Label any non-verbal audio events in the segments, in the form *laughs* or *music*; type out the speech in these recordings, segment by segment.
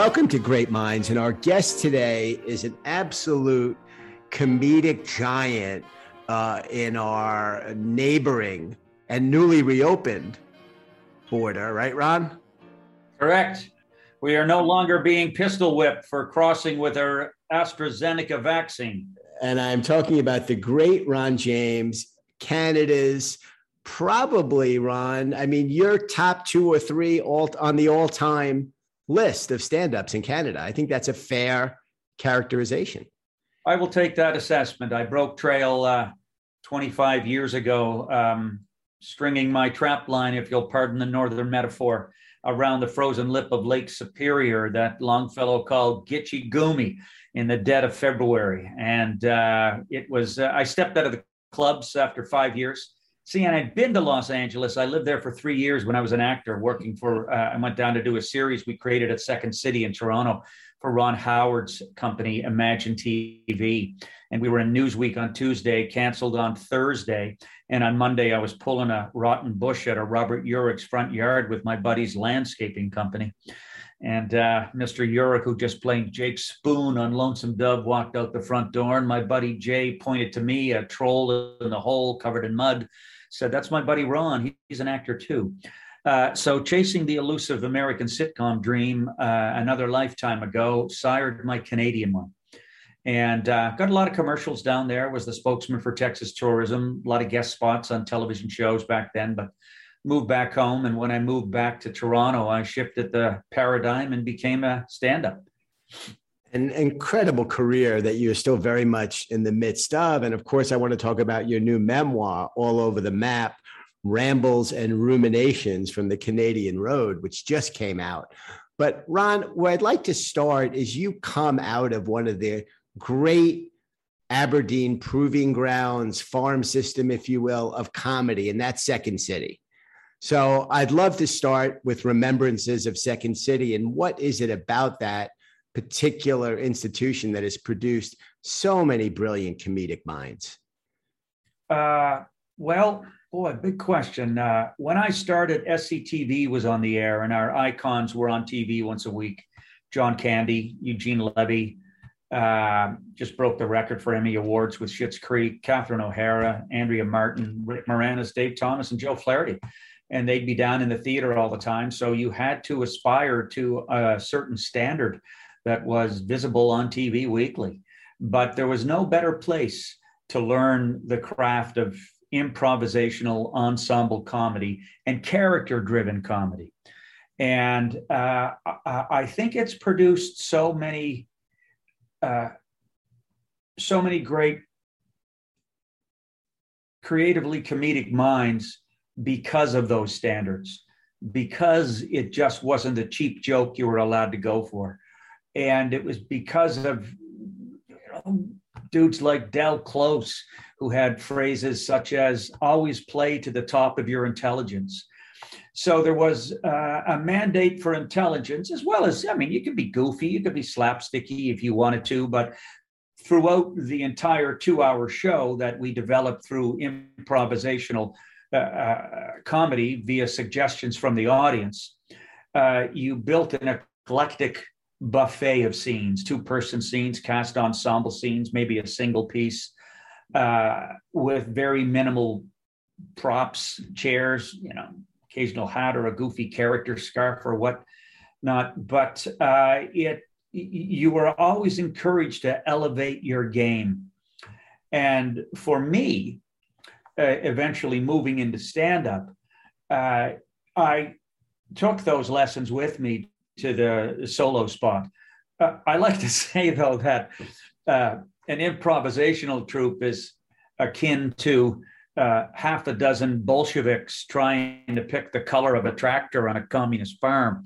Welcome to Great Minds. And our guest today is an absolute comedic giant uh, in our neighboring and newly reopened border, right, Ron? Correct. We are no longer being pistol whipped for crossing with our AstraZeneca vaccine. And I'm talking about the great Ron James, Canada's probably, Ron. I mean, you're top two or three all on the all time list of stand-ups in Canada. I think that's a fair characterization. I will take that assessment. I broke trail uh, 25 years ago, um, stringing my trap line, if you'll pardon the northern metaphor, around the frozen lip of Lake Superior that Longfellow called Gitche Gumee in the dead of February. And uh, it was, uh, I stepped out of the clubs after five years See, and I'd been to Los Angeles. I lived there for three years when I was an actor working for, uh, I went down to do a series we created at Second City in Toronto for Ron Howard's company, Imagine TV. And we were in Newsweek on Tuesday, canceled on Thursday. And on Monday, I was pulling a rotten bush at a Robert Urich's front yard with my buddy's landscaping company. And uh, Mr. Urich, who just played Jake Spoon on Lonesome Dove, walked out the front door. And my buddy Jay pointed to me, a troll in the hole covered in mud, said, That's my buddy Ron. He's an actor too. Uh, so, chasing the elusive American sitcom dream uh, another lifetime ago sired my Canadian one. And uh, got a lot of commercials down there, was the spokesman for Texas tourism, a lot of guest spots on television shows back then, but moved back home. And when I moved back to Toronto, I shifted the paradigm and became a stand up an incredible career that you're still very much in the midst of. And of course, I want to talk about your new memoir, All Over the Map Rambles and Ruminations from the Canadian Road, which just came out. But Ron, where I'd like to start is you come out of one of the great Aberdeen proving grounds, farm system, if you will, of comedy, and that's Second City. So I'd love to start with remembrances of Second City and what is it about that particular institution that has produced so many brilliant comedic minds? Uh, well, boy, big question. Uh, when I started, SCTV was on the air, and our icons were on TV once a week. John Candy, Eugene Levy, uh, just broke the record for Emmy Awards with Schitt's Creek, Catherine O'Hara, Andrea Martin, Rick Moranis, Dave Thomas, and Joe Flaherty. And they'd be down in the theater all the time. So you had to aspire to a certain standard that was visible on TV weekly. But there was no better place to learn the craft of improvisational ensemble comedy and character driven comedy. And uh, I think it's produced so many, uh, so many great creatively comedic minds because of those standards, because it just wasn't a cheap joke you were allowed to go for and it was because of you know, dudes like Del Close who had phrases such as "always play to the top of your intelligence." So there was uh, a mandate for intelligence, as well as I mean, you could be goofy, you could be slapsticky if you wanted to, but throughout the entire two-hour show that we developed through improvisational uh, uh, comedy via suggestions from the audience, uh, you built an eclectic buffet of scenes, two person scenes, cast ensemble scenes, maybe a single piece uh, with very minimal props, chairs, you know, occasional hat or a goofy character scarf or what not. But uh, it you were always encouraged to elevate your game. And for me, uh, eventually moving into stand up, uh, I took those lessons with me to the solo spot. Uh, I like to *laughs* say, though, that uh, an improvisational troupe is akin to uh, half a dozen Bolsheviks trying to pick the color of a tractor on a communist farm,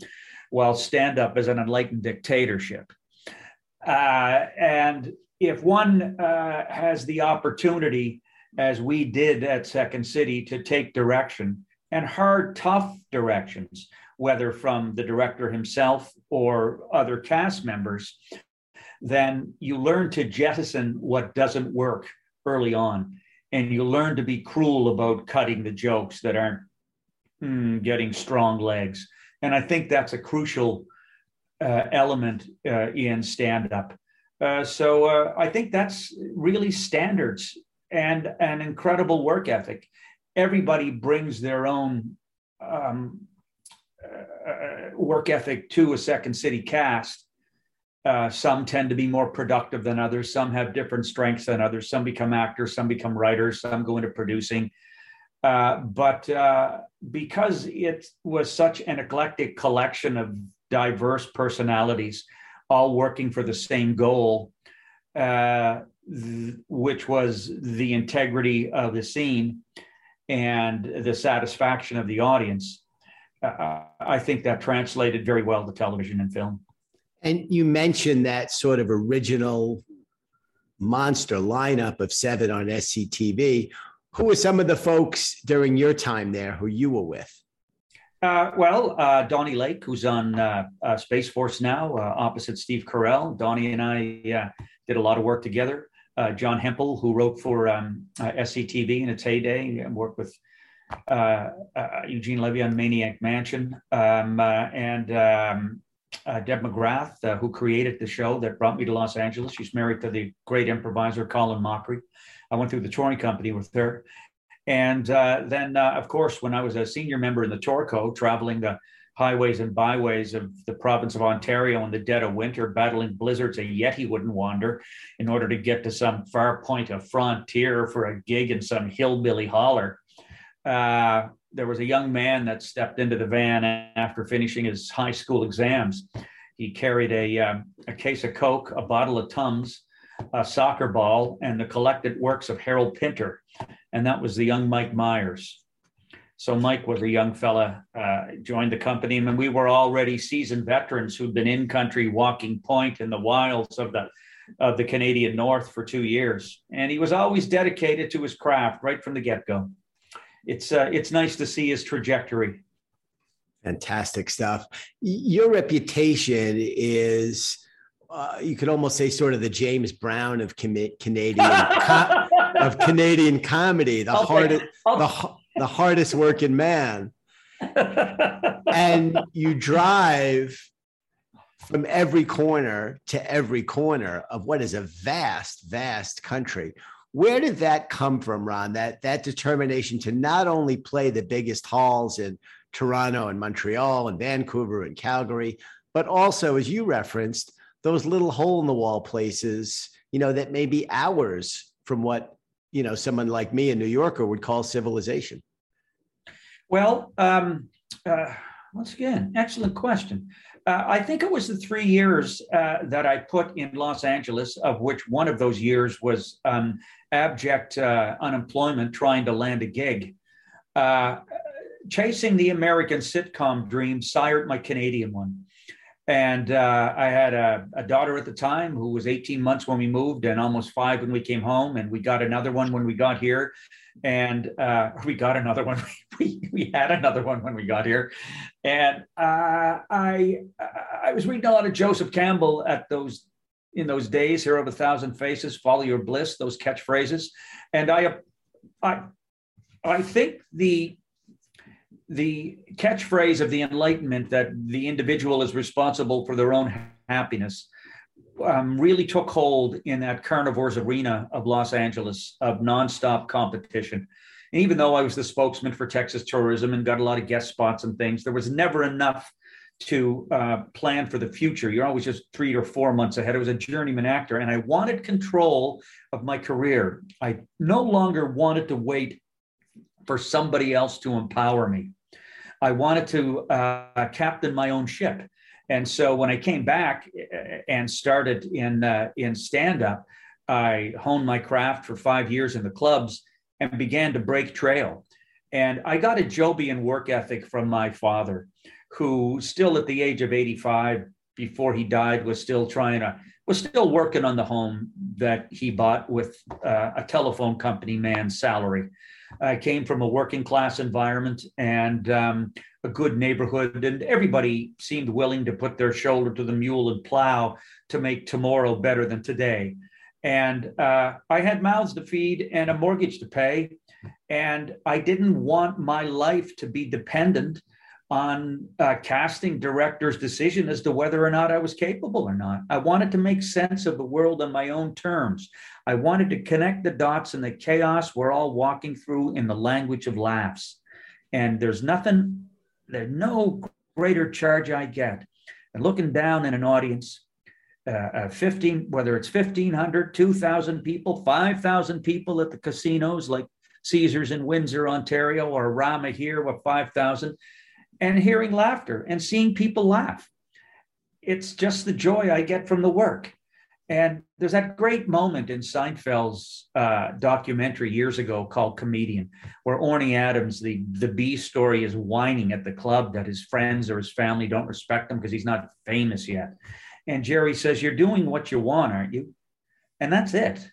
while stand up is an enlightened dictatorship. Uh, and if one uh, has the opportunity, as we did at Second City, to take direction and hard, tough directions, whether from the director himself or other cast members, then you learn to jettison what doesn't work early on. And you learn to be cruel about cutting the jokes that aren't mm, getting strong legs. And I think that's a crucial uh, element uh, in stand up. Uh, so uh, I think that's really standards and an incredible work ethic. Everybody brings their own um, work ethic to a Second City cast. Uh, some tend to be more productive than others. Some have different strengths than others. Some become actors, some become writers, some go into producing. Uh, but uh, because it was such an eclectic collection of diverse personalities, all working for the same goal, uh, th- which was the integrity of the scene and the satisfaction of the audience, uh, I think that translated very well to television and film. And you mentioned that sort of original monster lineup of seven on SCTV. Who were some of the folks during your time there who you were with? Uh, well, uh, Donnie Lake, who's on uh, uh Space Force now, uh, opposite Steve Carell. Donnie and I uh, did a lot of work together. John Hemphill, who wrote for um, SCTV in its heyday, and worked with Eugene Levy on Maniac Mansion, um, and um, uh, Deb McGrath, uh, who created the show that brought me to Los Angeles. She's married to the great improviser Colin Mochrie. I went through the touring company with her. And uh, then, uh, of course, when I was a senior member in the Torco, traveling the highways and byways of the province of Ontario in the dead of winter, battling blizzards a Yeti wouldn't wander in order to get to some far point of frontier for a gig in some hillbilly holler. Uh, there was a young man that stepped into the van after finishing his high school exams. He carried a, um, a case of Coke, a bottle of Tums, a soccer ball, and the collected works of Harold Pinter. And that was the young Mike Myers. So Mike was a young fella, uh, joined the company, and we were already seasoned veterans who'd been in country walking point in the wilds of the of the Canadian North for two years. And he was always dedicated to his craft right from the get go it's uh, it's nice to see his trajectory. Fantastic stuff. Your reputation is, uh, you could almost say, sort of the James Brown of Canadian of *laughs* Canadian comedy, the I'll hardest, the, the hardest working man. and you drive from every corner to every corner of what is a vast, vast country. Where did that come from, Ron? That that determination to not only play the biggest halls in Toronto and Montreal and Vancouver and Calgary, but also, as you referenced, those little hole in the wall places, you know, that may be hours from what you know someone like me, a New Yorker, would call civilization. Well, um, uh, once again, excellent question. Uh, I think it was the three years uh, that I put in Los Angeles, of which one of those years was um, abject uh, unemployment trying to land a gig. Uh, chasing the American sitcom dream sired my Canadian one. And uh, I had a, a, daughter at the time who was 18 months when we moved and almost five when we came home. And we got another one when we got here. And uh, we got another one. *laughs* We, we had another one when we got here. And uh, I, I was reading a lot of Joseph Campbell at those in those days, Hero of a Thousand Faces, Follow Your Bliss, those catchphrases. And I, I, I think the the catchphrase of the Enlightenment that the individual is responsible for their own happiness um, really took hold in that carnivores arena of Los Angeles of nonstop competition. And even though I was the spokesman for Texas tourism and got a lot of guest spots and things, there was never enough to uh, plan for the future. You're always just three or four months ahead. I was a journeyman actor and I wanted control of my career. I no longer wanted to wait for somebody else to empower me. I wanted to uh, captain my own ship. And so when I came back uh, and started in, uh, in stand up, I honed my craft for five years in the clubs and began to break trail. And I got a Jobian work ethic from my father who still at the age of 85 before he died was still trying to was still working on the home that he bought with uh, a telephone company man's salary. I came from a working class environment and um, a good neighborhood, and everybody seemed willing to put their shoulder to the mule and plow to make tomorrow better than today. And uh, I had mouths to feed and a mortgage to pay, and I didn't want my life to be dependent on uh, casting director's decision as to whether or not I was capable or not. I wanted to make sense of the world on my own terms. I wanted to connect the dots in the chaos we're all walking through in the language of laughs. And there's nothing, there's no greater charge I get. And looking down in an audience, uh, uh, 15, whether it's 1,500, 2,000 people, 5,000 people at the casinos like Caesars in Windsor, Ontario, or Rama here with 5,000, and hearing laughter and seeing people laugh. It's just the joy I get from the work. And there's that great moment in Seinfeld's uh, documentary years ago called Comedian, where Orny Adams, the, the B story, is whining at the club that his friends or his family don't respect him because he's not famous yet. And Jerry says, You're doing what you want, aren't you? And that's it.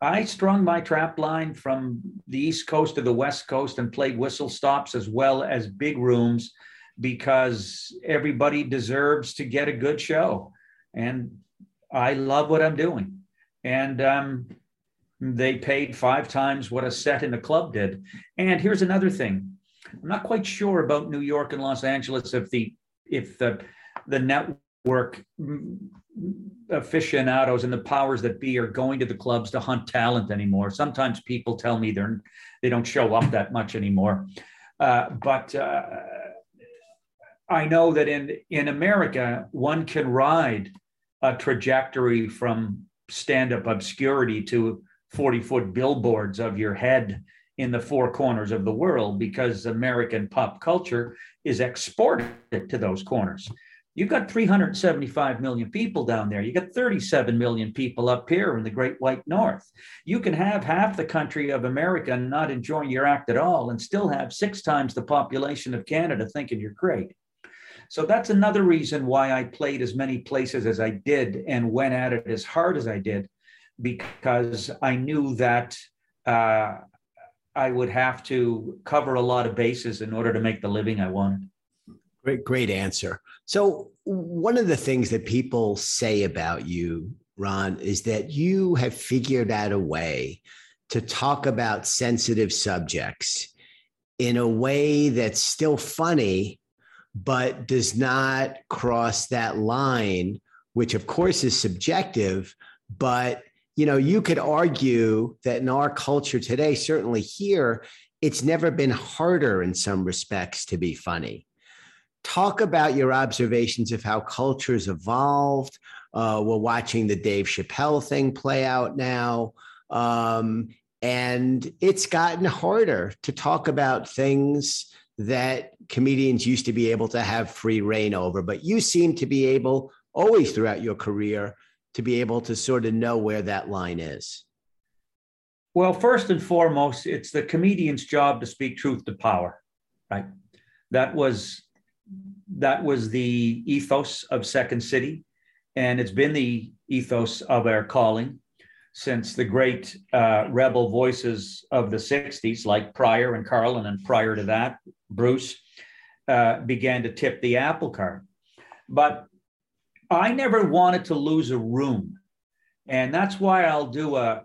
I strung my trap line from the East Coast to the West Coast and played whistle stops as well as big rooms because everybody deserves to get a good show. And I love what I'm doing. And um, they paid five times what a set in a club did. And here's another thing. I'm not quite sure about New York and Los Angeles if the if the the network aficionados and the powers that be are going to the clubs to hunt talent anymore. Sometimes people tell me they're they don't show up that much anymore. Uh, but uh, I know that in in America, one can ride a trajectory from stand-up obscurity to 40-foot billboards of your head in the four corners of the world because American pop culture is exported to those corners. You've got 375 million people down there. You got 37 million people up here in the Great White North. You can have half the country of America not enjoying your act at all and still have six times the population of Canada thinking you're great. So that's another reason why I played as many places as I did and went at it as hard as I did, because I knew that uh, I would have to cover a lot of bases in order to make the living I wanted. Great, great answer. So, one of the things that people say about you, Ron, is that you have figured out a way to talk about sensitive subjects in a way that's still funny, but does not cross that line, which of course is subjective. But, you know, you could argue that in our culture today, certainly here, it's never been harder in some respects to be funny talk about your observations of how cultures evolved. Uh, we're watching the Dave Chappelle thing play out now. Um, and it's gotten harder to talk about things that comedians used to be able to have free reign over. But you seem to be able, always throughout your career, to be able to sort of know where that line is. Well, first and foremost, it's the comedian's job to speak truth to power, right? That was that was the ethos of Second City, and it's been the ethos of our calling since the great uh, rebel voices of the 60s, like Pryor and Carlin, and prior to that, Bruce, uh, began to tip the apple cart. But I never wanted to lose a room. And that's why I'll do a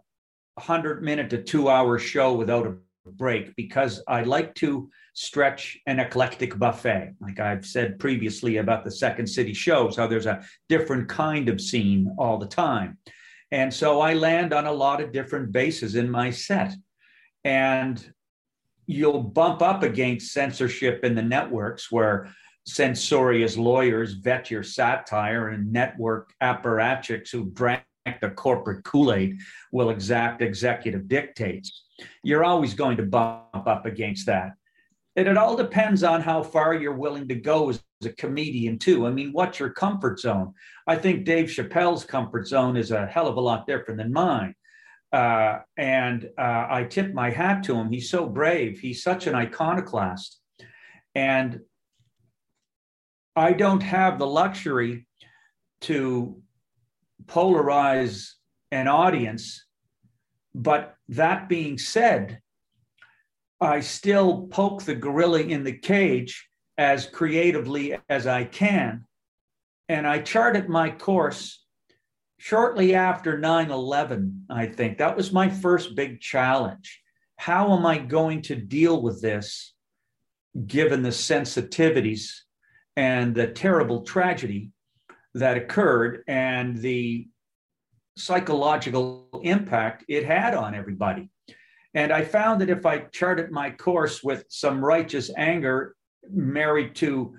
100 minute to two hour show without a break, because I like to stretch an eclectic buffet. Like I've said previously about the Second City shows, how there's a different kind of scene all the time. And so I land on a lot of different bases in my set. And you'll bump up against censorship in the networks where censorious lawyers vet your satire and network apparatchiks who drank the corporate Kool-Aid will exact executive dictates. You're always going to bump up against that and it all depends on how far you're willing to go as a comedian too. I mean what's your comfort zone? I think dave chappelle's comfort zone is a hell of a lot different than mine. Uh, and uh, i tip my hat to him. He's so brave. He's such an iconoclast. And i don't have the luxury to polarize an audience. But that being said I still poke the gorilla in the cage as creatively as I can. And I charted my course shortly after 9 11, I think. That was my first big challenge. How am I going to deal with this given the sensitivities and the terrible tragedy that occurred and the psychological impact it had on everybody. And I found that if I charted my course with some righteous anger married to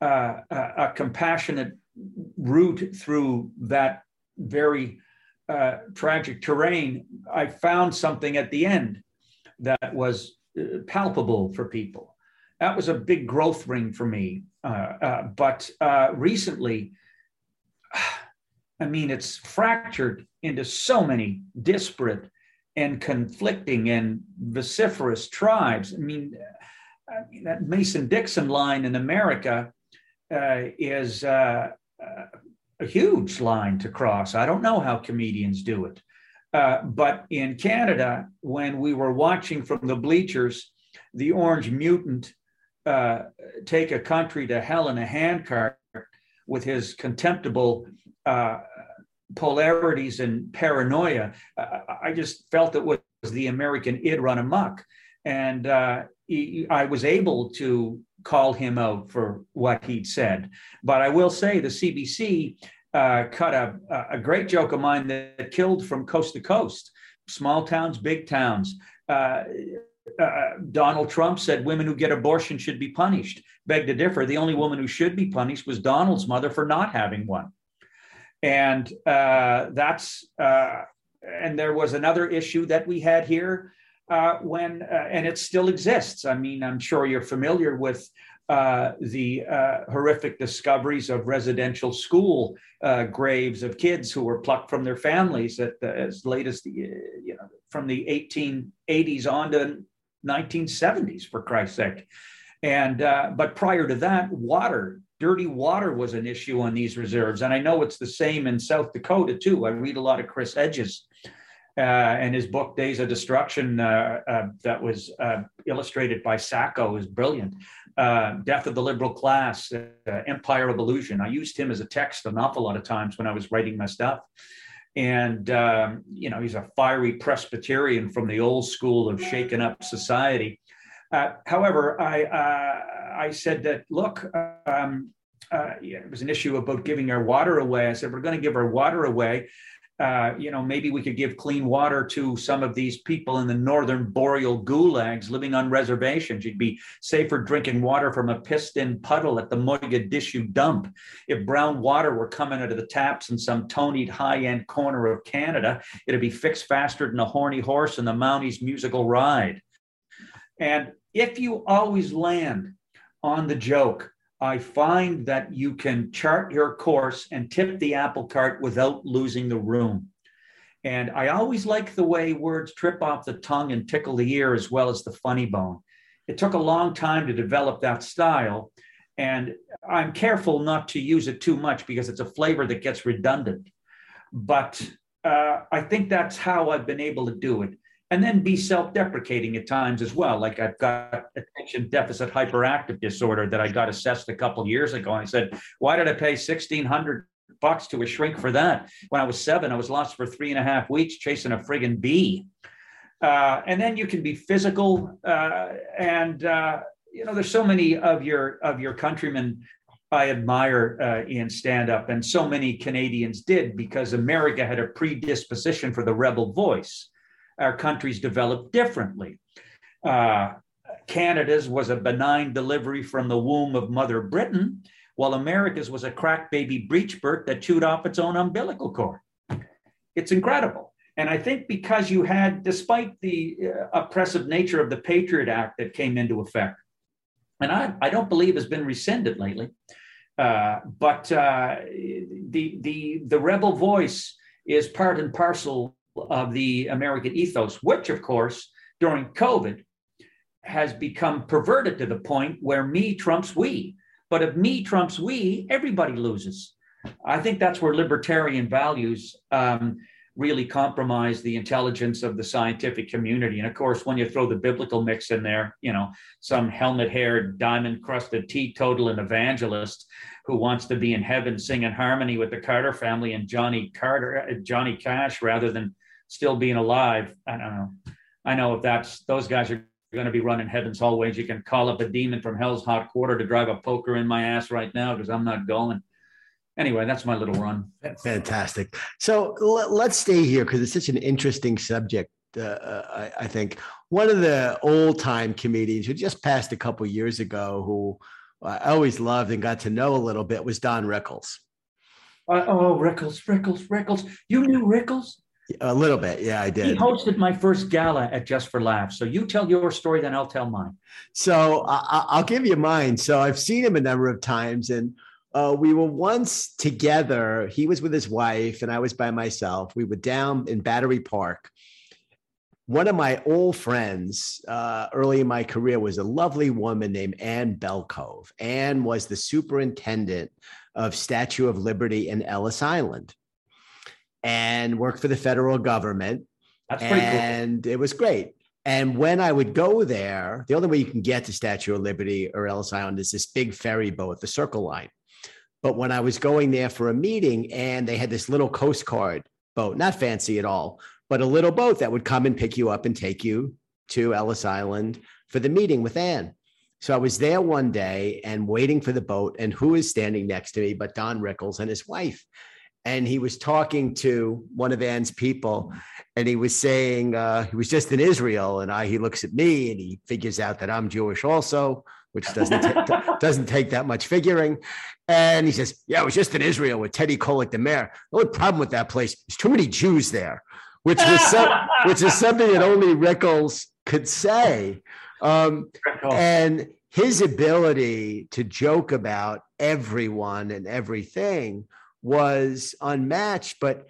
uh, a, a, compassionate route through that very uh, tragic terrain, I found something at the end that was uh, palpable for people. That was a big growth ring for me. Uh, uh, but uh, recently, *sighs* I mean, it's fractured into so many disparate and conflicting and vociferous tribes. I mean, I mean that Mason Dixon line in America uh, is uh, uh, a huge line to cross. I don't know how comedians do it. Uh, but in Canada, when we were watching from the bleachers, the Orange Mutant uh, take a country to hell in a handcart with his contemptible uh, polarities and paranoia. I just felt it was the American id run amok. And uh, he, I was able to call him out for what he'd said. But I will say the CBC uh, cut a, a great joke of mine that killed from coast to coast small towns, big towns. Uh, uh, Donald Trump said women who get abortion should be punished. Beg to differ. The only woman who should be punished was Donald's mother for not having one. And uh, that's, uh, and there was another issue that we had here uh, when, uh, and it still exists. I mean, I'm sure you're familiar with uh, the horrific discoveries of residential school graves of kids who were plucked from their families at the, as late as the, you know, from the 1880s on to 1970s, for Christ's sake. And uh, but prior to that, water, dirty water was an issue on these reserves, and I know it's the same in South Dakota too. I read a lot of Chris Hedges Uh, and his book Days of Destruction, uh, uh that was uh, illustrated by Sacco, is brilliant. Uh, Death of the Liberal Class, Empire of Illusion. I used him as a text an awful lot of times when I was writing my stuff and um, you know he's a fiery Presbyterian from the old school of shaken up society. Uh, however, I uh, I said that look, um, uh, yeah, it was an issue about giving our water away. I said we're going to give our water away, uh, you know, maybe we could give clean water to some of these people in the northern boreal gulags living on reservations. You'd be safer drinking water from a pissed-in puddle at the Mogadishu dump. If brown water were coming out of the taps in some tonied high-end corner of Canada, it'd be fixed faster than a horny horse in the Mounties musical ride. And if you always land on the joke, I find that you can chart your course and tip the apple cart without losing the room. And I always like the way words trip off the tongue and tickle the ear as well as the funny bone. It took a long time to develop that style. And I'm careful not to use it too much because it's a flavor that gets redundant. But uh, I think that's how I've been able to do it and then be self-deprecating at times as well. Like I've got attention deficit hyperactive disorder that I got assessed a couple years ago. And I said, why did I pay sixteen hundred bucks to a shrink for that? When I was seven, I was lost for three and a half weeks chasing a friggin' bee. Uh, and then you can be physical, uh, and uh, you know, there's so many of your of your countrymen I admire uh, in stand up, and so many Canadians did because America had a predisposition for the rebel voice our countries developed differently. Uh, Canada's was a benign delivery from the womb of Mother Britain, while America's was a crack baby breechburt that chewed off its own umbilical cord. It's incredible. And I think because you had, despite the uh, oppressive nature of the Patriot Act that came into effect, and I, I don't believe has been rescinded lately, uh, but uh, the, the, the rebel voice is part and parcel of the American ethos, which, of course, during COVID has become perverted to the point where me trumps we. But if me trumps we, everybody loses. I think that's where libertarian values um, really compromise the intelligence of the scientific community. And of course, when you throw the biblical mix in there, you know, some helmet haired, diamond crusted teetotal and evangelist who wants to be in heaven singing harmony with the Carter family and Johnny Carter, uh, Johnny Cash, rather than still being alive. I don't know. I know if that's those guys are going to be running heaven's hallways, you can call up a demon from hell's hot quarter to drive a poker in my ass right now because I'm not going. Anyway, that's my little run. Fantastic. So let's stay here because it's such an interesting subject. Uh, uh, I, I, think one of the old time comedians who just passed a couple years ago, who I always loved and got to know a little bit, was Don Rickles. Uh, oh, Rickles, Rickles, Rickles. You knew Rickles? A little bit. Yeah, I did. He hosted my first gala at Just for Laughs. So you tell your story, then I'll tell mine. So I- will give you mine. So I've seen him a number of times and uh, we were once together. He was with his wife and I was by myself. We were down in Battery Park. One of my old friends uh, early in my career was a lovely woman named Ann Belkov. Ann was the superintendent of Statue of Liberty in Ellis Island and worked for the federal government. That's pretty and cool. it was great. And when I would go there, the only way you can get to Statue of Liberty or Ellis Island is this big ferry boat, the Circle Line. But when I was going there for a meeting and they had this little Coast Guard boat, not fancy at all, but a little boat that would come and pick you up and take you to Ellis Island for the meeting with Ann. So I was there one day and waiting for the boat, and who is standing next to me but Don Rickles and his wife? And he was talking to one of Ann's people, and he was saying uh, he was just in Israel, and I he looks at me and he figures out that I'm Jewish also, which doesn't *laughs* doesn't take that much figuring, and he says, "Yeah, I was just in Israel with Teddy Kollek, the mayor. The only problem with that place is too many Jews there." Which was *laughs* some, which is something that only Rickles could say, um, and his ability to joke about everyone and everything was unmatched. But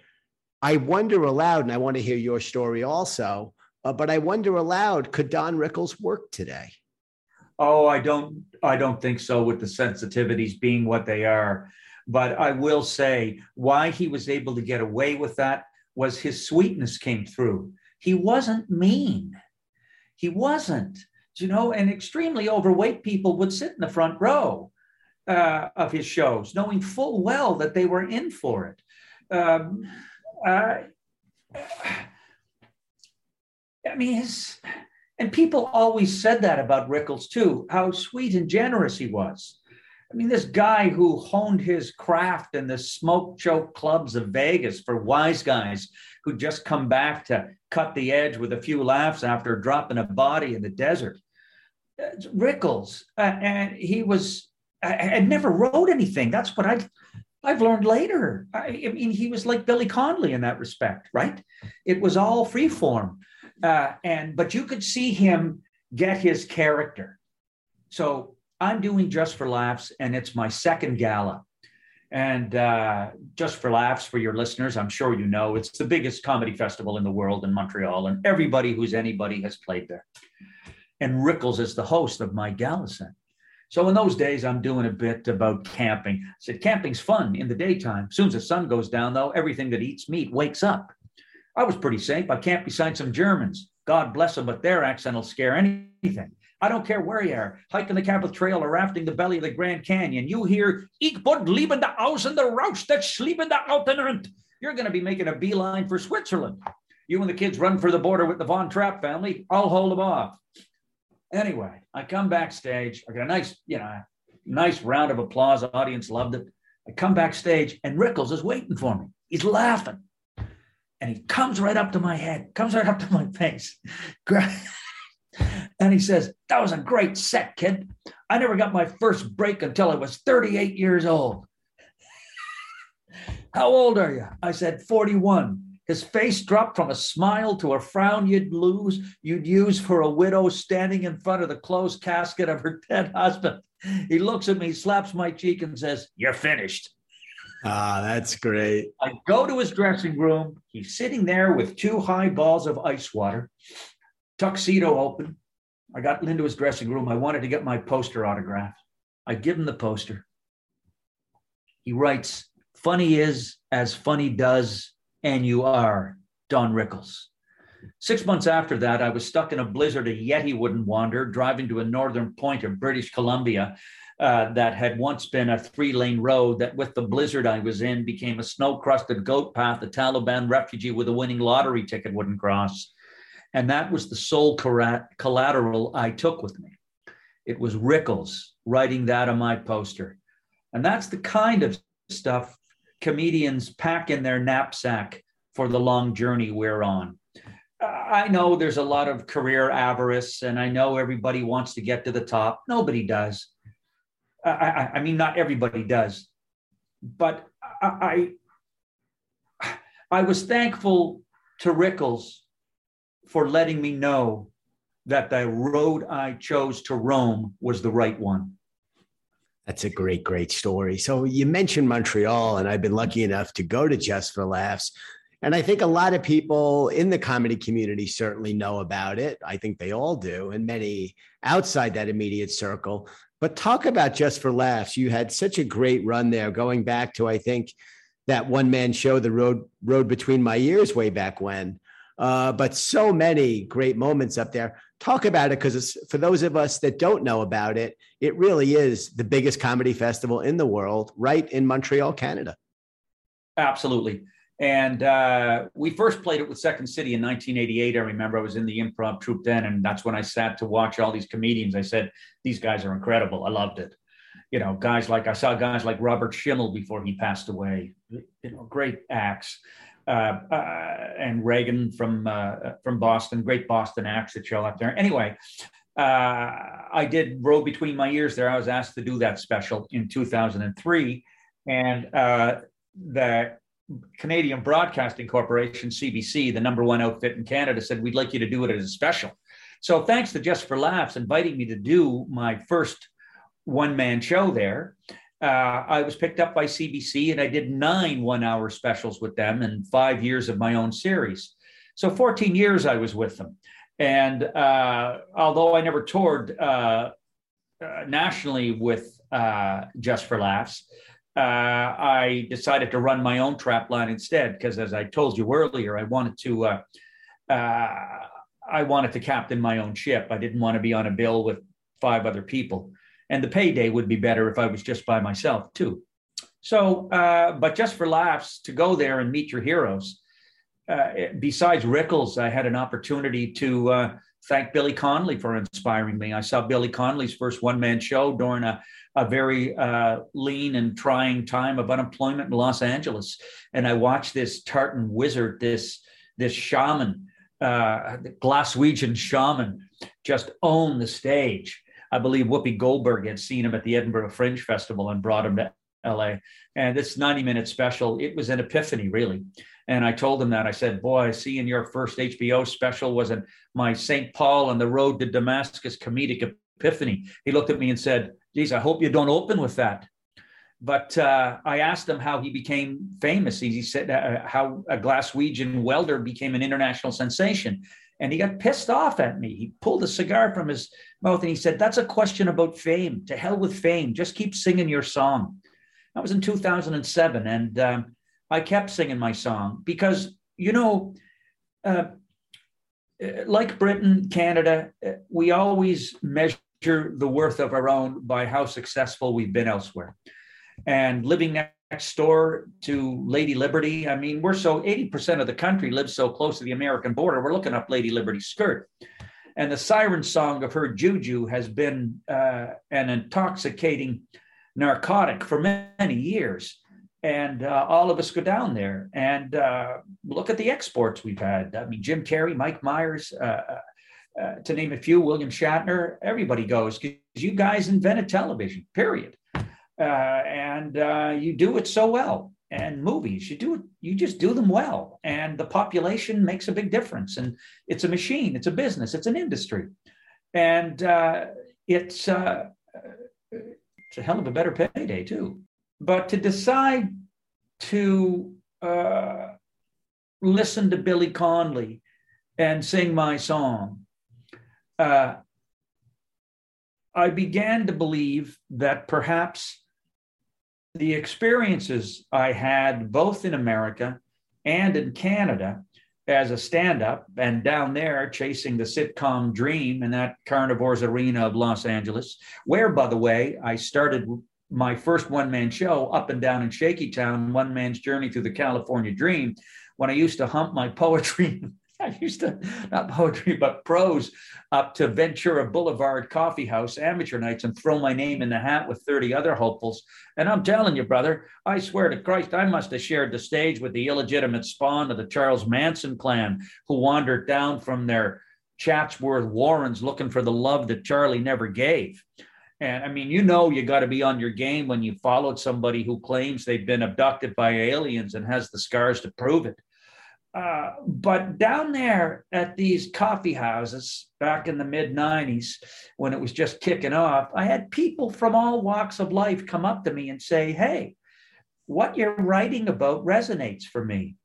I wonder aloud, and I want to hear your story also. Uh, but I wonder aloud, could Don Rickles work today? Oh, I don't. I don't think so. With the sensitivities being what they are, but I will say why he was able to get away with that was his sweetness came through. He wasn't mean. He wasn't. You know, and extremely overweight people would sit in the front row uh, of his shows, knowing full well that they were in for it. Um, uh, I mean, his, and people always said that about Rickles too, how sweet and generous he was. I mean, this guy who honed his craft in the smoke choke clubs of Vegas for wise guys who just come back to cut the edge with a few laughs after dropping a body in the desert. Rickles, uh, and he was I, I never wrote anything. That's what I I've learned later. I, I, mean, he was like Billy Connolly in that respect, right? It was all free form, uh, and but you could see him get his character. So I'm doing just for laughs, and it's my second gala. And uh, just for laughs for your listeners, I'm sure you know it's the biggest comedy festival in the world in Montreal, and everybody who's anybody has played there. And Rickles is the host of my gala set. So in those days, I'm doing a bit about camping. I said, camping's fun in the daytime. As soon as the sun goes down, though, everything that eats meat wakes up. I was pretty safe. I camped beside some Germans. God bless them, but their accent will scare anything. I don't care where you are, hiking the Capital Trail or rafting the belly of the Grand Canyon. You hear, Ich bud lieben Aus and the Rausch that sleep the Altenrand. You're going to be making a beeline for Switzerland. You and the kids run for the border with the Von Trapp family. I'll hold them off. Anyway, I come backstage. I got a nice, you know, nice round of applause. The audience loved it. I come backstage and Rickles is waiting for me. He's laughing. And he comes right up to my head, comes right up to my face. *laughs* and he says, That was a great set, kid. I never got my first break until I was 38 years old. *laughs* How old are you? I said, 41. His face dropped from a smile to a frown you'd lose, you'd use for a widow standing in front of the closed casket of her *laughs* dead husband. He looks at me, slaps my cheek, and says, You're finished. Ah, that's great. I go to his dressing room. He's sitting there with two high balls of ice water, tuxedo open. I got into his dressing room. I wanted to get my poster autographed. I give him the poster. He writes, Funny is as funny does and you are Don Rickles. Six months after that, I was stuck in a blizzard a Yeti wouldn't wander, driving to a northern point of British Columbia uh, that had once been a three lane road that, with the blizzard I was in, became a snow crusted goat path a Taliban refugee with a winning lottery ticket wouldn't cross. And that was the sole collateral I took with me. It was Rickles writing that on my poster. And that's the kind of stuff comedians pack in their knapsack for the long journey we're on. I know there's a lot of career avarice, and I know everybody wants to get to the top. Nobody does. I, I, I mean, not everybody does, but I, I, I was thankful to Rickles for letting me know that the road I chose to roam was the right one. That's a great, great story. So you mentioned Montreal, and I've been lucky enough to go to Just for Laughs. And I think a lot of people in the comedy community certainly know about it. I think they all do, and many outside that immediate circle. But talk about Just for Laughs. You had such a great run there, going back to, I think, that one man show, The Road, Road Between My Ears, way back when. Uh, but so many great moments up there. Talk about it because for those of us that don't know about it, it really is the biggest comedy festival in the world, right in Montreal, Canada. Absolutely. And uh, we first played it with Second City in 1988. I remember I was in the improv troupe then, and that's when I sat to watch all these comedians. I said, These guys are incredible. I loved it. You know, guys like I saw guys like Robert Schimmel before he passed away, you know, great acts. Uh, uh, and Reagan from uh, from Boston, great Boston acts that show up there. Anyway, uh, I did Road Between My Ears there. I was asked to do that special in 2003, and the Canadian Broadcasting Corporation, CBC, the number one outfit in Canada, said, We'd like you to do it as a special. So thanks to Just for Laughs inviting me to do my first one man show there. Uh, I was picked up by CBC and I did nine one hour specials with them and five years of my own series. So 14 years I was with them. And uh, although I never toured uh, uh nationally with uh, Just for Laughs, uh, I decided to run my own trap line instead because, as I told you earlier, I wanted to I wanted to captain my own ship. I didn't want to be on a bill with five other people, and the payday would be better if I was just by myself too. So, uh, but just for laughs, to go there and meet your heroes. Uh, besides Rickles, I had an opportunity to uh, thank Billy Connolly for inspiring me. I saw Billy Connolly's first one man show during a a very uh, lean and trying time of unemployment in Los Angeles. And I watched this tartan wizard, this this shaman, uh, Glaswegian shaman, just own the stage. I believe Whoopi Goldberg had seen him at the Edinburgh Fringe Festival and brought him to LA. And this 90 minute special, it was an epiphany, really. And I told him that. I said, Boy, seeing your first HBO special wasn't my St. Paul and the road to Damascus comedic epiphany. He looked at me and said, geez, I hope you don't open with that. But uh, I asked him how he became famous. He, said uh, how a Glaswegian welder became an international sensation. And he got pissed off at me. He pulled a cigar from his mouth and he said, That's a question about fame. To hell with fame. Just keep singing your song. That was in 2007. And um, I kept singing my song because, you know, uh, like Britain, Canada, uh, we always measure the worth of our own by how successful we've been elsewhere. And living next door to Lady Liberty, I mean, we're so 80% of the country lives so close to the American border, we're looking up Lady Liberty's skirt. And the siren song of her juju has been uh, an intoxicating narcotic for many years. And uh, all of us go down there and uh, look at the exports we've had. I mean, Jim Carrey, Mike Myers, uh, uh, uh, to name a few, William Shatner, everybody goes because you guys invented television, period. Uh, and uh, you do it so well. And movies, you do it, you just do them well. And the population makes a big difference. And it's a machine, it's a business, it's an industry. And uh, it's, uh, it's a hell of a better payday, too. But to decide to listen to Billy Connolly and sing my song uh, I began to believe that perhaps the experiences I had both in America and in Canada as a stand up and down there chasing the sitcom dream in that carnivores arena of Los Angeles, where, by the way, I started my first one man show up and down in Shaky Town, One Man's Journey Through the California Dream, when I used to hump my poetry I used to, not poetry, but prose up to Ventura Boulevard Coffee House amateur nights and throw my name in the hat with 30 other hopefuls. And I'm telling you, brother, I swear to Christ, I must have shared the stage with the illegitimate spawn of the Charles Manson clan who wandered down from their Chatsworth Warrens looking for the love that Charlie never gave. And I mean, you know, you got to be on your game when you followed somebody who claims they've been abducted by aliens and has the scars to prove it. Uh, but down there at these coffee houses back in the mid 90s, when it was just kicking off, I had people from all walks of life come up to me and say, Hey, what you're writing about resonates for me.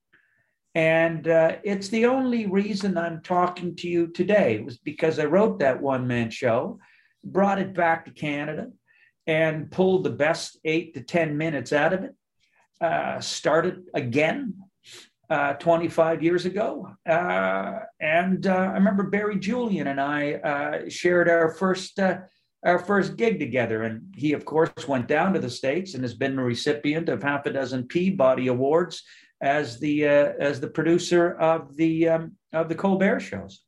And uh, it's the only reason I'm talking to you today. It was because I wrote that one man show brought it back to Canada and pulled the best eight to 10 minutes out of it. Uh, started again uh, 25 years ago. Uh, and uh, I remember Barry Julien and I uh, shared our first. Uh, our first gig together, and he, of course, went down to the states and has been the recipient of half a dozen Peabody Awards as the as the producer of the um, of the Colbert shows.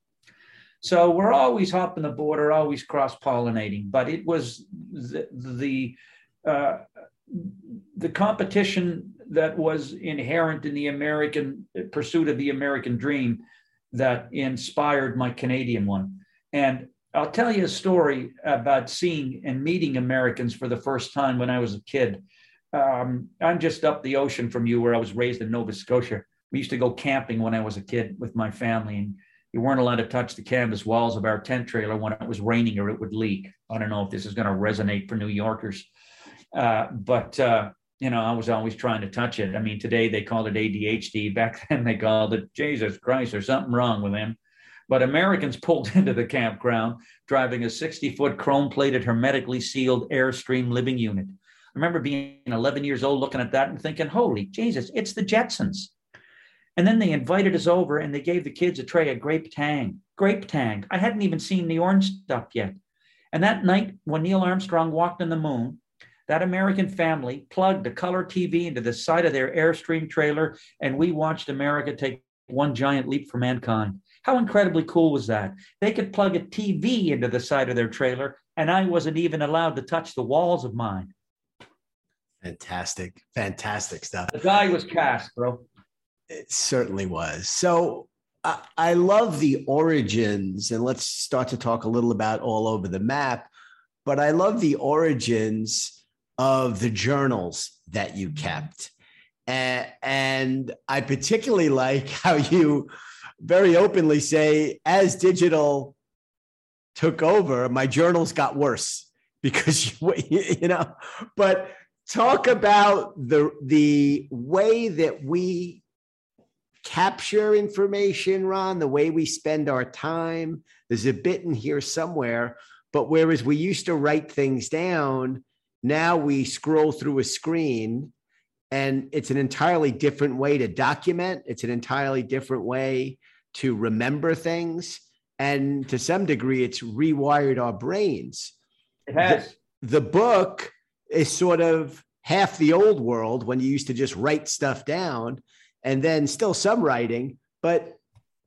So we're always hopping the border, always cross pollinating. But it was the the, the competition that was inherent in the American pursuit of the American dream that inspired my Canadian one. And I'll tell you a story about seeing and meeting Americans for the first time when I was a kid. Um, I'm just up the ocean from you, where I was raised in Nova Scotia. We used to go camping when I was a kid with my family, and you weren't allowed to touch the canvas walls of our tent trailer when it was raining or it would leak. I don't know if this is going to resonate for New Yorkers, uh, but uh, you know, I was always trying to touch it. I mean, today they called it ADHD. *laughs* Back then they called it Jesus Christ. There's something wrong with him. But Americans pulled *laughs* into the campground driving a 60 foot chrome plated, hermetically sealed Airstream living unit. I remember being 11 years old looking at that and thinking, holy Jesus, it's the Jetsons. And then they invited us over and they gave the kids a tray of grape tang. Grape tang. I hadn't even seen the orange stuff yet. And that night, when Neil Armstrong walked on the moon, that American family plugged a color TV into the side of their Airstream trailer, and we watched America take one giant leap for mankind. How incredibly cool was that? They could plug a TV into the side of their trailer, and I wasn't even allowed to touch the walls of mine. Fantastic, fantastic stuff. The guy was cast, bro. It certainly was. So I, I love the origins, and let's start to talk a little about all over the map. But I love the origins of the journals that you mm-hmm. kept. And, and I particularly like *laughs* how you very openly say, as digital took over, my journals got worse *laughs* because you, *laughs* you know. But talk about the the way that we capture information, Ron, the way we spend our time. There's a bit in here somewhere. But whereas we used to write things down, now we scroll through a screen and it's an entirely different way to document. It's an entirely different way to remember things. And to some degree, it's rewired our brains. It has. The, the book is sort of half the old world when you used to just write stuff down and then still some writing, but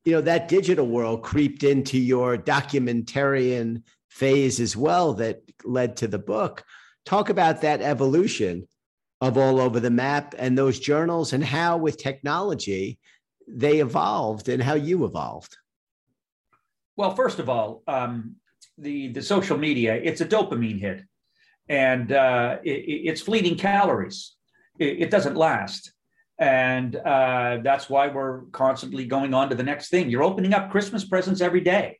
you know that digital world creeped into your documentarian phase as well that led to the book. Talk about that evolution of all over the map and those journals and how with technology they evolved and how you evolved. Well, first of all, um, the the social media it's a dopamine hit, and uh, it, it's fleeting calories. It, it doesn't last and uh, that's why we're constantly going on to the next thing you're opening up christmas presents every day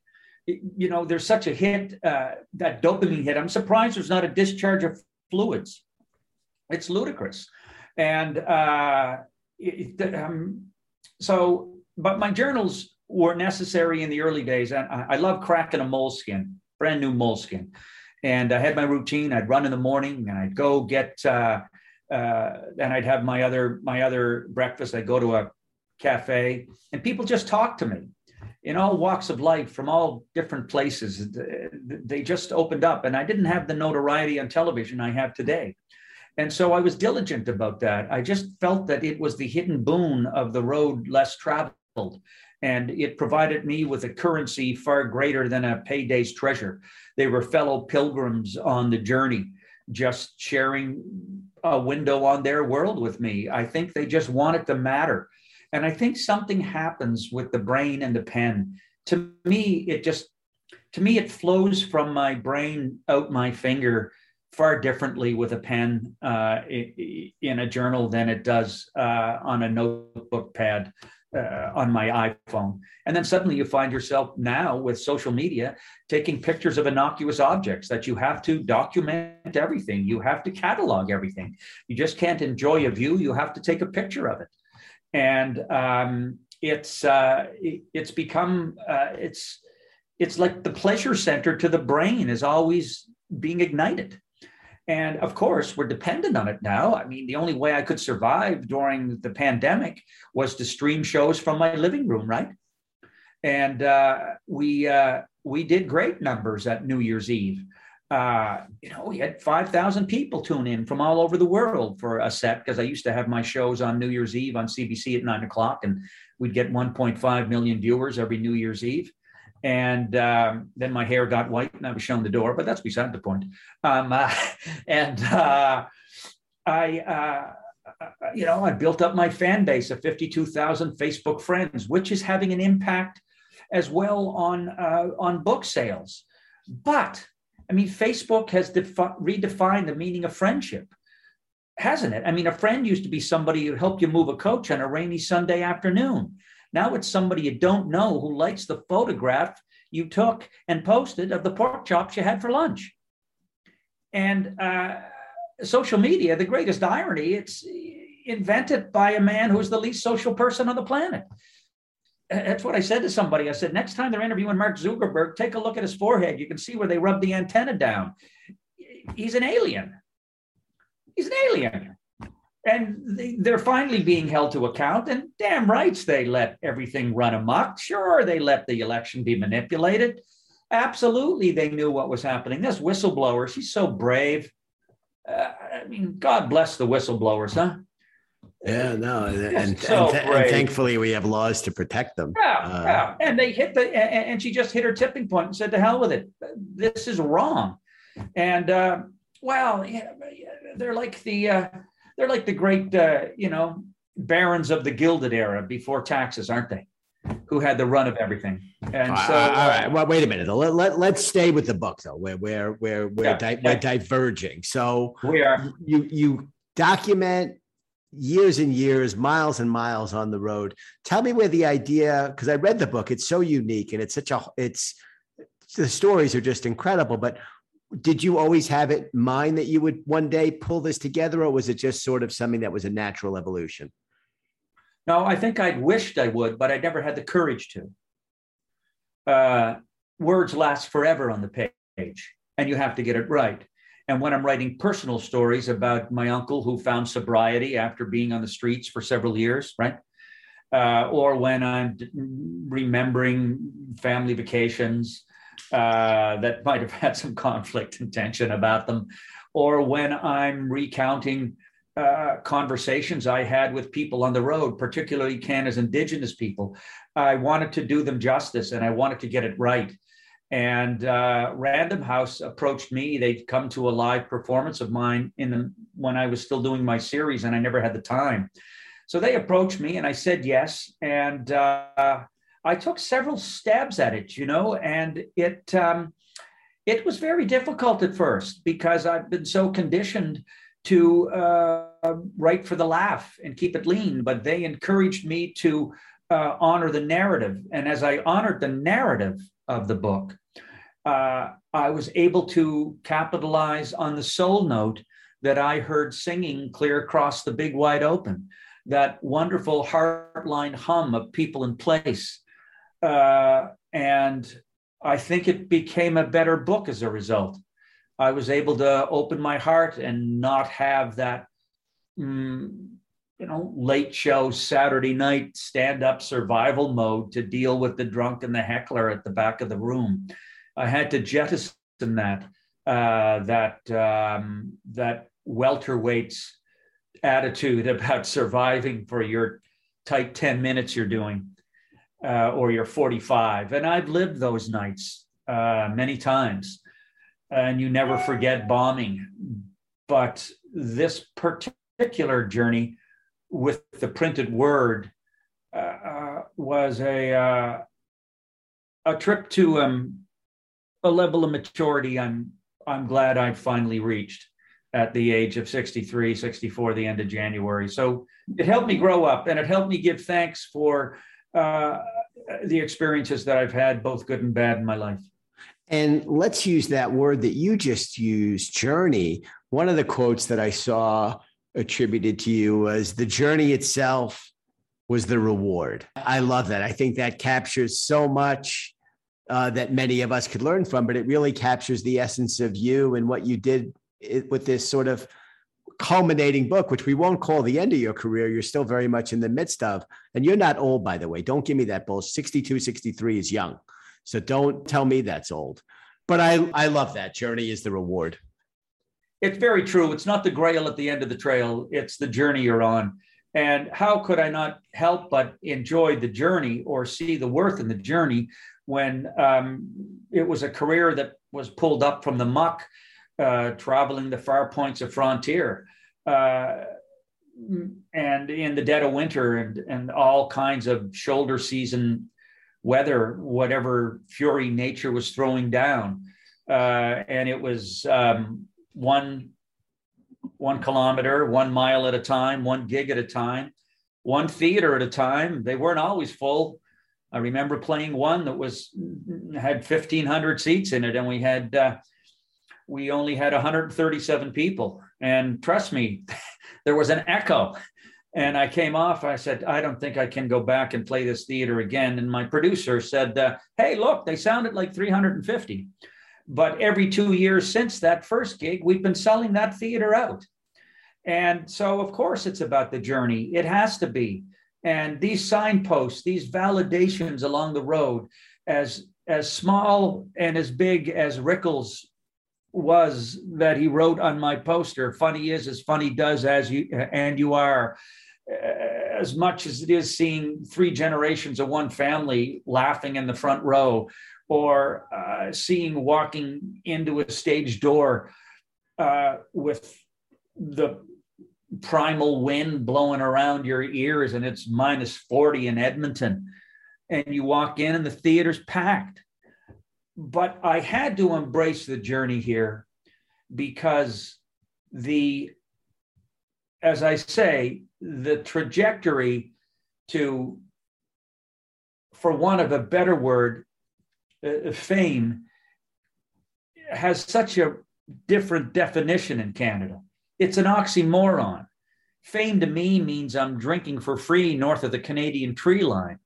you know there's such a hit uh, that dopamine hit. I'm surprised there's not a discharge of fluids. It's ludicrous. And uh, it, um, so but my journals were necessary in the early days and I, I love cracking a moleskin brand new moleskin. And i had my routine. I'd run in the morning and i'd go get uh, uh, and I'd have my other my other breakfast. I'd go to a cafe, and people just talk to me in all walks of life from all different places. They just opened up, and I didn't have the notoriety on television I have today. And so I was diligent about that. I just felt that it was the hidden boon of the road less traveled. and it provided me with a currency far greater than a payday's treasure. They were fellow pilgrims on the journey, just sharing a window on their world with me. I think they just wanted to matter. And I think something happens with the brain and the pen. To me, it just, to me, it flows from my brain out my finger far differently with a pen uh, in a journal than it does uh, on a notebook pad uh, on my iPhone. And then suddenly you find yourself now with social media taking pictures of innocuous objects that you have to document everything. You have to catalog everything. You just can't enjoy a view. You have to take a picture of it. And um, it's uh, it's become uh, it's it's like the pleasure center to the brain is always being ignited and of course, we're dependent on it now. I mean, the only way I could survive during the pandemic was to stream shows from my living room, right? And uh, we uh, we did great numbers at New Year's Eve. Uh, you know, we had five thousand people tune in from all over the world for a set because I used to have my shows on New Year's Eve on CBC at nine o'clock, and we'd get 1.5 million viewers every New Year's Eve and um, then my hair got white and I was shown the door, but that's beside the point. Um, uh, *laughs* and uh, I, uh, you know, I built up my fan base of 52,000 Facebook friends, which is having an impact as well on uh, on book sales. But I mean, Facebook has defi- redefined the meaning of friendship, hasn't it? I mean, a friend used to be somebody who helped you move a coach on a rainy Sunday afternoon. Now it's somebody you don't know who likes the photograph you took and posted of the pork chops you had for lunch. And uh, social media, the greatest irony, it's invented by a man who's the least social person on the planet. That's what I said to somebody. I said, next time they're interviewing Mark Zuckerberg, take a look at his forehead. You can see where they rub the antenna down. He's an alien. He's an alien and they're finally being held to account and damn rights they let everything run amok sure they let the election be manipulated absolutely they knew what was happening this whistleblower she's so brave uh, i mean god bless the whistleblowers huh yeah, no, and, and, so and, and, thankfully we have laws to protect them. Yeah, uh, yeah. And they hit the, and, she just hit her tipping point and said, "To hell with it. This is wrong." And uh, well, yeah, they're like the uh, they're like the great, uh, you know, barons of the Gilded era before taxes, aren't they? Who had the run of everything. And so, all right. Well, wait a minute. Let, let, let's stay with the book though. Where we're we're we're, yeah, di- yeah. we're diverging. So we are. You you document years and years, miles and miles on the road. Tell me where the idea, because I read the book, it's so unique and it's such a, it's, the stories are just incredible. But did you always have it in mind that you would one day pull this together, or was it just sort of something that was a natural evolution? No, I think I'd wished I would, but I never had the courage to. Uh, words last forever on the page, and you have to get it right. And when I'm writing personal stories about my uncle who found sobriety after being on the streets for several years, right? Uh, or when I'm remembering family vacations, uh, that might have *laughs* had some conflict and tension about them, or when I'm recounting uh, conversations I had with people on the road, particularly Canada's Indigenous people. I wanted to do them justice and I wanted to get it right. And uh, Random House approached me. They'd come to a live performance of mine in the, when I was still doing my series, and I never had the time. So they approached me, and I said yes. And uh, I took several stabs at it, you know, and it um, it was very difficult at first because I've been so conditioned to uh, write for the laugh and keep it lean. But they encouraged me to uh, honor the narrative, and as I honored the narrative of the book, uh, I was able to capitalize on the soul note that I heard singing clear across the big wide open. That wonderful heartline hum of people in place uh, and I think it became a better book as a result. I was able to open my heart and not have that, mm, you know, late show Saturday night stand up survival mode to deal with the drunk and the heckler at the back of the room. I had to jettison that uh, that um, that welterweight's attitude *laughs* about surviving for your tight ten minutes you're doing uh, or you're 45. And I've lived those nights uh, many times, and you never forget bombing. But this particular journey with the printed word uh, uh was a uh, a trip to um, a level of maturity I'm I'm glad I finally reached at the age of 63, 64, the end of January. So it helped me grow up and it helped me give thanks for uh, the experiences that I've had, both good and bad in my life. And let's use that word that you just used, journey. One of the quotes that I saw attributed to you was the journey itself was the reward. I love that. I think that captures so much uh, that many of us could learn from, but it really captures the essence of you and what you did with this sort of culminating book, which we won't call the end of your career. You're still very much in the midst of, and you're not old, by the way. Don't give me that bull. 62, 63 is young. So don't tell me that's old. But I, I love that. Journey is the reward. It's very true. It's not the grail at the end of the trail, it's the journey you're on. And how could I not help but enjoy the journey or see the worth in the journey when um, it was a career that was pulled up from the muck uh, traveling the far points of frontier. Uh, and in the dead of winter and, and all kinds of shoulder season weather, whatever fury nature was throwing down. Uh, and it was um, one, one kilometer, one mile at a time, one gig at a time, one theater at a time. They weren't always full. I remember playing one that was had 1,500 seats in it, and we had uh, we only had 137 people. And trust me, *laughs* there was an echo. And I came off. I said, I don't think I can go back and play this theater again. And my producer said, uh, Hey, look, they sounded like 350. But every two years since that first gig, we've been selling that theater out. And so, of course, it's about the journey. It has to be. And these signposts, these validations along the road, as as small and as big as Rickles was that he wrote on my poster funny is as funny does as you and you are eh, as much as it is seeing three generations of one family laughing in the front row or uh, seeing walking into a stage door uh, with the primal wind blowing around your ears and it's minus 40 in edmonton and you walk in and the theater's packed. But I had to embrace the journey here because the, as I say, the trajectory to, for want of a better word, uh, fame has such a different definition in Canada. It's an oxymoron. Fame to me means I'm drinking for free north of the Canadian tree line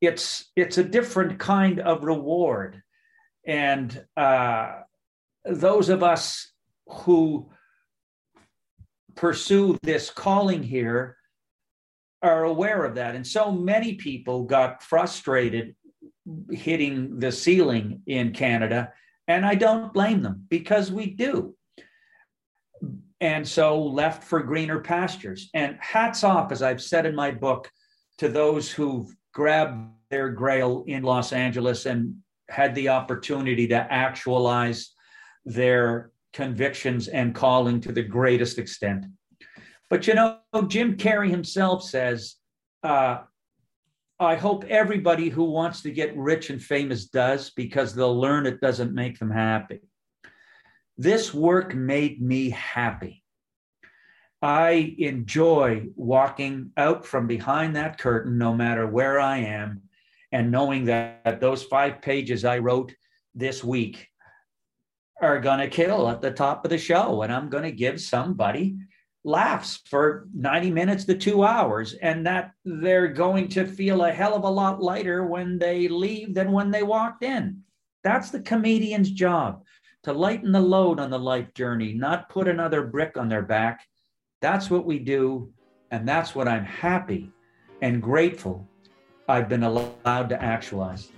it's it's a different kind of reward and uh, those of us who pursue this calling here are aware of that and so many people got frustrated hitting the ceiling in canada and i don't blame them because we do and so left for greener pastures and hats off as i've said in my book to those who've grabbed their grail in Los Angeles and had the opportunity to actualize their convictions and calling to the greatest extent. But you know, Jim Carrey himself says, uh, I hope everybody who wants to get rich and famous does because they'll learn it doesn't make them happy. This work made me happy. I enjoy walking out from behind that curtain, no matter where I am, and knowing that those five pages I wrote this week are going to kill at the top of the show. And I'm going to give somebody laughs for 90 minutes to two hours, and that they're going to feel a hell of a lot lighter when they leave than when they walked in. That's the comedian's job to lighten the load on the life journey, not put another brick on their back that's what we do. And that's what I'm happy and grateful I've been allowed to actualize.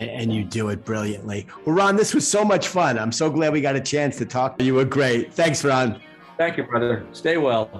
And you do it brilliantly. Well, Ron, this was so much fun. I'm so glad we got a chance to talk. You were great. Thanks, Ron. Thank you, brother. Stay well.